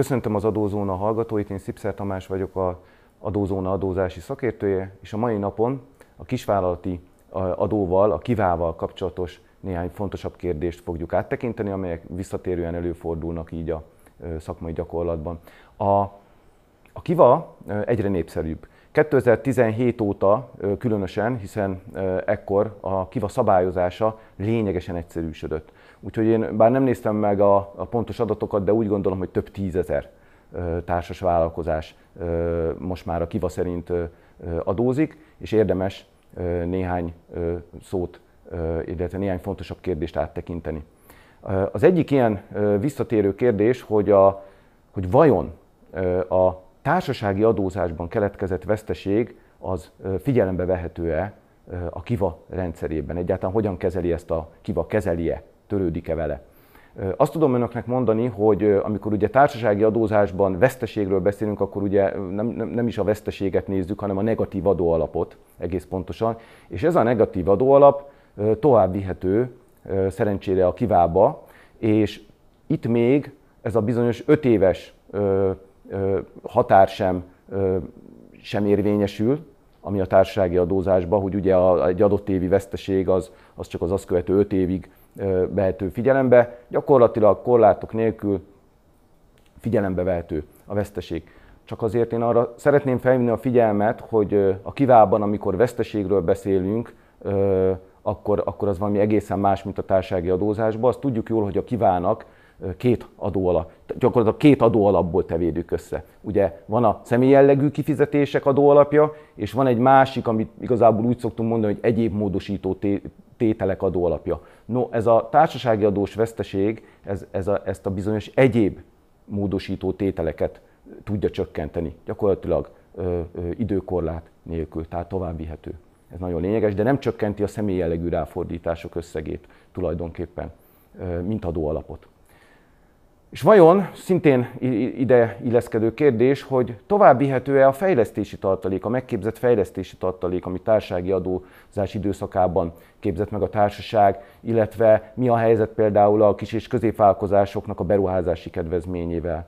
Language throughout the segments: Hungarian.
Köszöntöm az Adózóna hallgatóit, én Szipszer Tamás vagyok, a Adózóna adózási szakértője, és a mai napon a kisvállalati adóval, a kivával kapcsolatos néhány fontosabb kérdést fogjuk áttekinteni, amelyek visszatérően előfordulnak így a szakmai gyakorlatban. A, a kiva egyre népszerűbb. 2017 óta különösen, hiszen ekkor a kiva szabályozása lényegesen egyszerűsödött. Úgyhogy én bár nem néztem meg a, a pontos adatokat, de úgy gondolom, hogy több tízezer társas vállalkozás most már a kiva szerint adózik, és érdemes néhány szót, illetve néhány fontosabb kérdést áttekinteni. Az egyik ilyen visszatérő kérdés, hogy, a, hogy vajon a társasági adózásban keletkezett veszteség az figyelembe vehető-e a KIVA rendszerében? Egyáltalán hogyan kezeli ezt a KIVA, kezeli-e, törődik-e vele? Azt tudom önöknek mondani, hogy amikor ugye társasági adózásban veszteségről beszélünk, akkor ugye nem, nem, nem is a veszteséget nézzük, hanem a negatív adóalapot egész pontosan. És ez a negatív adóalap tovább vihető szerencsére a kivába, és itt még ez a bizonyos öt éves határ sem, sem érvényesül, ami a társasági adózásban, hogy ugye egy adott évi veszteség az, az csak az azt követő öt évig vehető figyelembe, gyakorlatilag korlátok nélkül figyelembe vehető a veszteség. Csak azért én arra szeretném felhívni a figyelmet, hogy a kivában, amikor veszteségről beszélünk, akkor, akkor az valami egészen más, mint a társasági adózásban. Azt tudjuk jól, hogy a kivának két adóalap, gyakorlatilag két adóalapból tevédük össze. Ugye van a személyjellegű kifizetések adóalapja, és van egy másik, amit igazából úgy szoktunk mondani, hogy egyéb módosító tételek adóalapja. No, ez a társasági adós veszteség, ez, ez a, ezt a bizonyos egyéb módosító tételeket tudja csökkenteni, gyakorlatilag ö, ö, időkorlát nélkül, tehát tovább vihető. Ez nagyon lényeges, de nem csökkenti a személyjellegű ráfordítások összegét tulajdonképpen, ö, mint adóalapot. És vajon, szintén ide illeszkedő kérdés, hogy tovább vihető-e a fejlesztési tartalék, a megképzett fejlesztési tartalék, ami társasági adózás időszakában képzett meg a társaság, illetve mi a helyzet például a kis és középvállalkozásoknak a beruházási kedvezményével.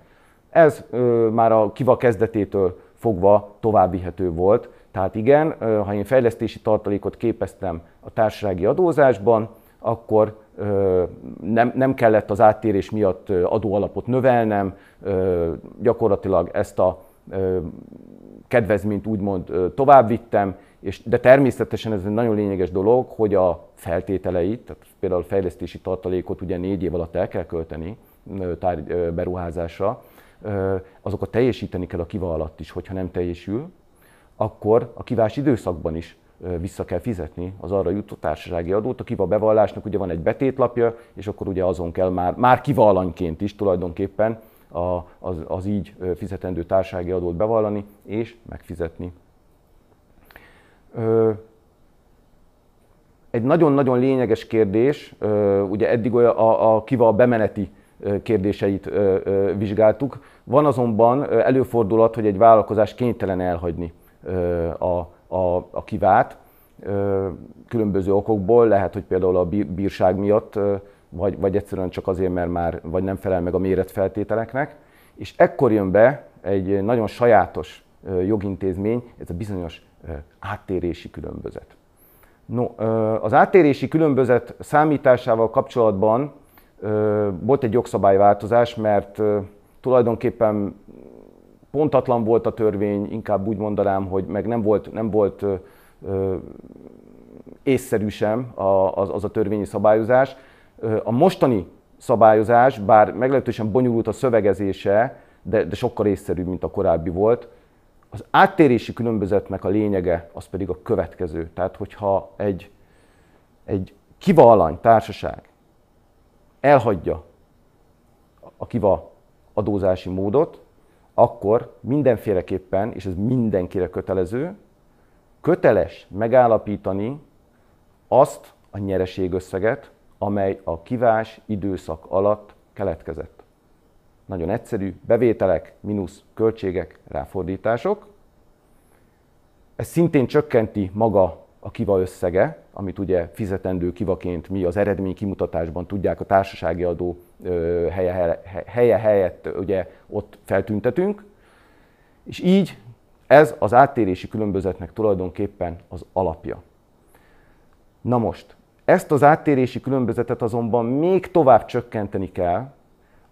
Ez ö, már a kiva kezdetétől fogva tovább vihető volt. Tehát igen, ö, ha én fejlesztési tartalékot képeztem a társasági adózásban, akkor nem, nem kellett az áttérés miatt adóalapot növelnem, gyakorlatilag ezt a kedvezményt úgymond tovább vittem, és, de természetesen ez egy nagyon lényeges dolog, hogy a feltételeit, tehát például fejlesztési tartalékot ugye négy év alatt el kell költeni tár, beruházásra, azokat teljesíteni kell a kiva alatt is, hogyha nem teljesül, akkor a kivás időszakban is vissza kell fizetni az arra jutó társasági adót. A kiva bevallásnak ugye van egy betétlapja, és akkor ugye azon kell már, már kivalanyként is tulajdonképpen a, az, az így fizetendő társasági adót bevallani és megfizetni. Egy nagyon-nagyon lényeges kérdés, ugye eddig a, a kiva bemeneti kérdéseit vizsgáltuk. Van azonban előfordulat, hogy egy vállalkozás kénytelen elhagyni a, a, a kivát különböző okokból, lehet, hogy például a bírság miatt, vagy, vagy egyszerűen csak azért, mert már vagy nem felel meg a méretfeltételeknek, és ekkor jön be egy nagyon sajátos jogintézmény, ez a bizonyos áttérési különbözet. No, az áttérési különbözet számításával kapcsolatban volt egy jogszabályváltozás, mert tulajdonképpen pontatlan volt a törvény, inkább úgy mondanám, hogy meg nem volt, nem volt észszerű sem az, az a törvényi szabályozás. A mostani szabályozás, bár meglehetősen bonyolult a szövegezése, de, de sokkal észszerűbb, mint a korábbi volt. Az áttérési különbözetnek a lényege az pedig a következő. Tehát, hogyha egy, egy kiva alany társaság elhagyja a kiva adózási módot, akkor mindenféleképpen, és ez mindenkire kötelező, köteles megállapítani azt a nyereségösszeget, amely a kivás időszak alatt keletkezett. Nagyon egyszerű, bevételek, mínusz költségek, ráfordítások. Ez szintén csökkenti maga a kiva összege, amit ugye fizetendő kivaként mi az eredmény kimutatásban tudják a társasági adó helye, helye helyett ugye ott feltüntetünk, és így ez az áttérési különbözetnek tulajdonképpen az alapja. Na most, ezt az áttérési különbözetet azonban még tovább csökkenteni kell,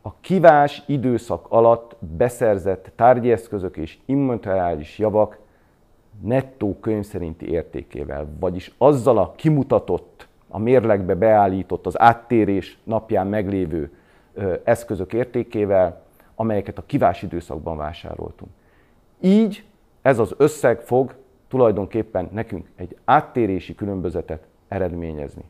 a kivás időszak alatt beszerzett tárgyi eszközök és immateriális javak nettó könyv szerinti értékével, vagyis azzal a kimutatott, a mérlegbe beállított, az áttérés napján meglévő eszközök értékével, amelyeket a kivás időszakban vásároltunk. Így ez az összeg fog tulajdonképpen nekünk egy áttérési különbözetet eredményezni.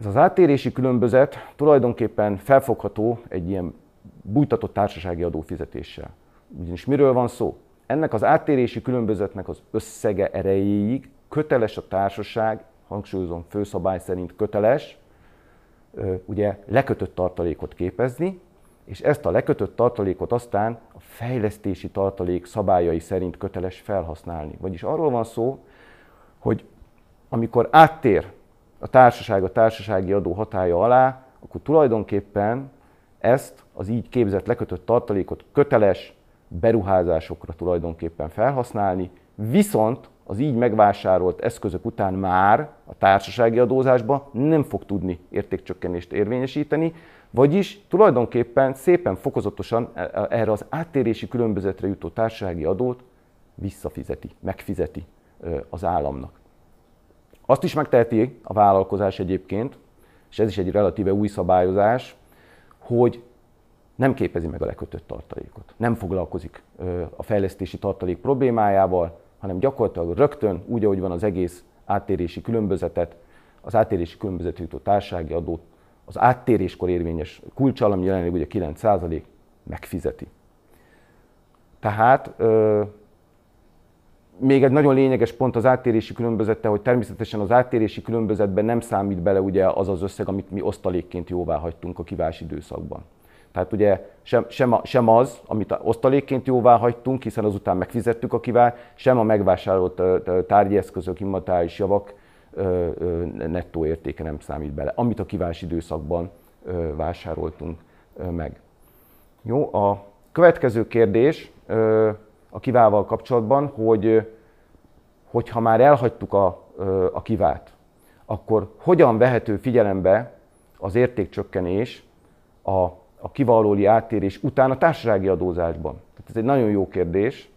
Ez az áttérési különbözet tulajdonképpen felfogható egy ilyen bújtatott társasági adófizetéssel. Ugyanis miről van szó? Ennek az áttérési különbözetnek az összege erejéig köteles a társaság, hangsúlyozom, főszabály szerint köteles, ugye lekötött tartalékot képezni, és ezt a lekötött tartalékot aztán a fejlesztési tartalék szabályai szerint köteles felhasználni. Vagyis arról van szó, hogy amikor áttér a társaság a társasági adó hatája alá, akkor tulajdonképpen ezt az így képzett lekötött tartalékot köteles beruházásokra tulajdonképpen felhasználni, viszont az így megvásárolt eszközök után már a társasági adózásba nem fog tudni értékcsökkenést érvényesíteni, vagyis tulajdonképpen szépen fokozatosan e, e, erre az áttérési különbözetre jutó társasági adót visszafizeti, megfizeti az államnak. Azt is megteheti a vállalkozás egyébként, és ez is egy relatíve új szabályozás, hogy nem képezi meg a lekötött tartalékot. Nem foglalkozik a fejlesztési tartalék problémájával, hanem gyakorlatilag rögtön, úgy, ahogy van az egész áttérési különbözetet, az áttérési különbözetet jutó társági adót az áttéréskor érvényes kulcsal, ami jelenleg ugye 9% megfizeti. Tehát még egy nagyon lényeges pont az áttérési különbözete, hogy természetesen az áttérési különbözetben nem számít bele ugye az az összeg, amit mi osztalékként jóvá hagytunk a kivás időszakban. Tehát ugye sem, sem, a, sem az, amit osztalékként jóvá hagytunk, hiszen azután megfizettük a kivá, sem a megvásárolt tárgyi eszközök, immateriális javak nettó értéke nem számít bele, amit a kivás időszakban vásároltunk meg. Jó, a következő kérdés, a kivával kapcsolatban, hogy hogyha már elhagytuk a, a kivát, akkor hogyan vehető figyelembe az értékcsökkenés a, a kivalóli áttérés után a társasági adózásban? Tehát ez egy nagyon jó kérdés.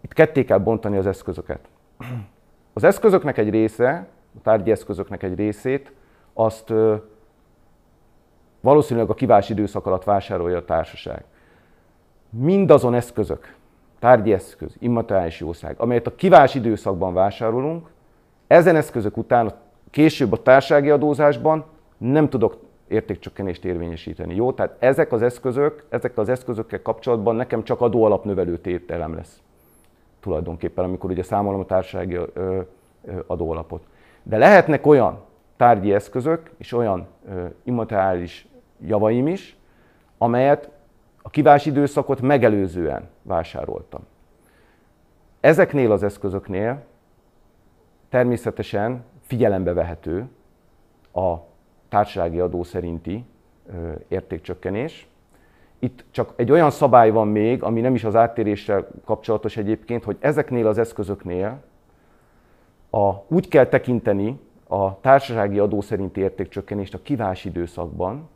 Itt ketté kell bontani az eszközöket. Az eszközöknek egy része, a tárgyi eszközöknek egy részét, azt valószínűleg a kivás időszak alatt vásárolja a társaság mindazon eszközök, tárgyi eszköz, immateriális jószág, amelyet a kivás időszakban vásárolunk, ezen eszközök után később a társági adózásban nem tudok értékcsökkenést érvényesíteni. Jó? Tehát ezek az eszközök, ezek az eszközökkel kapcsolatban nekem csak adóalapnövelő tételem lesz. Tulajdonképpen, amikor ugye számolom a társasági adóalapot. De lehetnek olyan tárgyi eszközök és olyan immateriális javaim is, amelyet a kivás időszakot megelőzően vásároltam. Ezeknél az eszközöknél természetesen figyelembe vehető a társasági adó szerinti értékcsökkenés. Itt csak egy olyan szabály van még, ami nem is az áttéréssel kapcsolatos egyébként, hogy ezeknél az eszközöknél a, úgy kell tekinteni a társasági adó szerinti értékcsökkenést a kivás időszakban,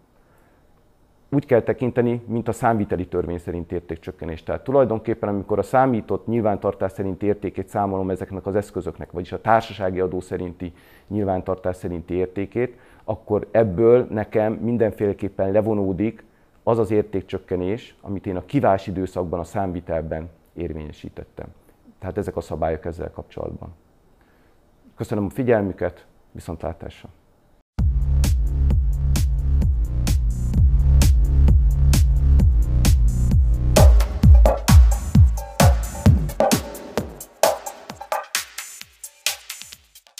úgy kell tekinteni, mint a számviteli törvény szerint értékcsökkenés. Tehát tulajdonképpen, amikor a számított nyilvántartás szerinti értékét számolom ezeknek az eszközöknek, vagyis a társasági adó szerinti nyilvántartás szerinti értékét, akkor ebből nekem mindenféleképpen levonódik az az értékcsökkenés, amit én a kivás időszakban, a számvitelben érvényesítettem. Tehát ezek a szabályok ezzel kapcsolatban. Köszönöm a figyelmüket, viszontlátásra!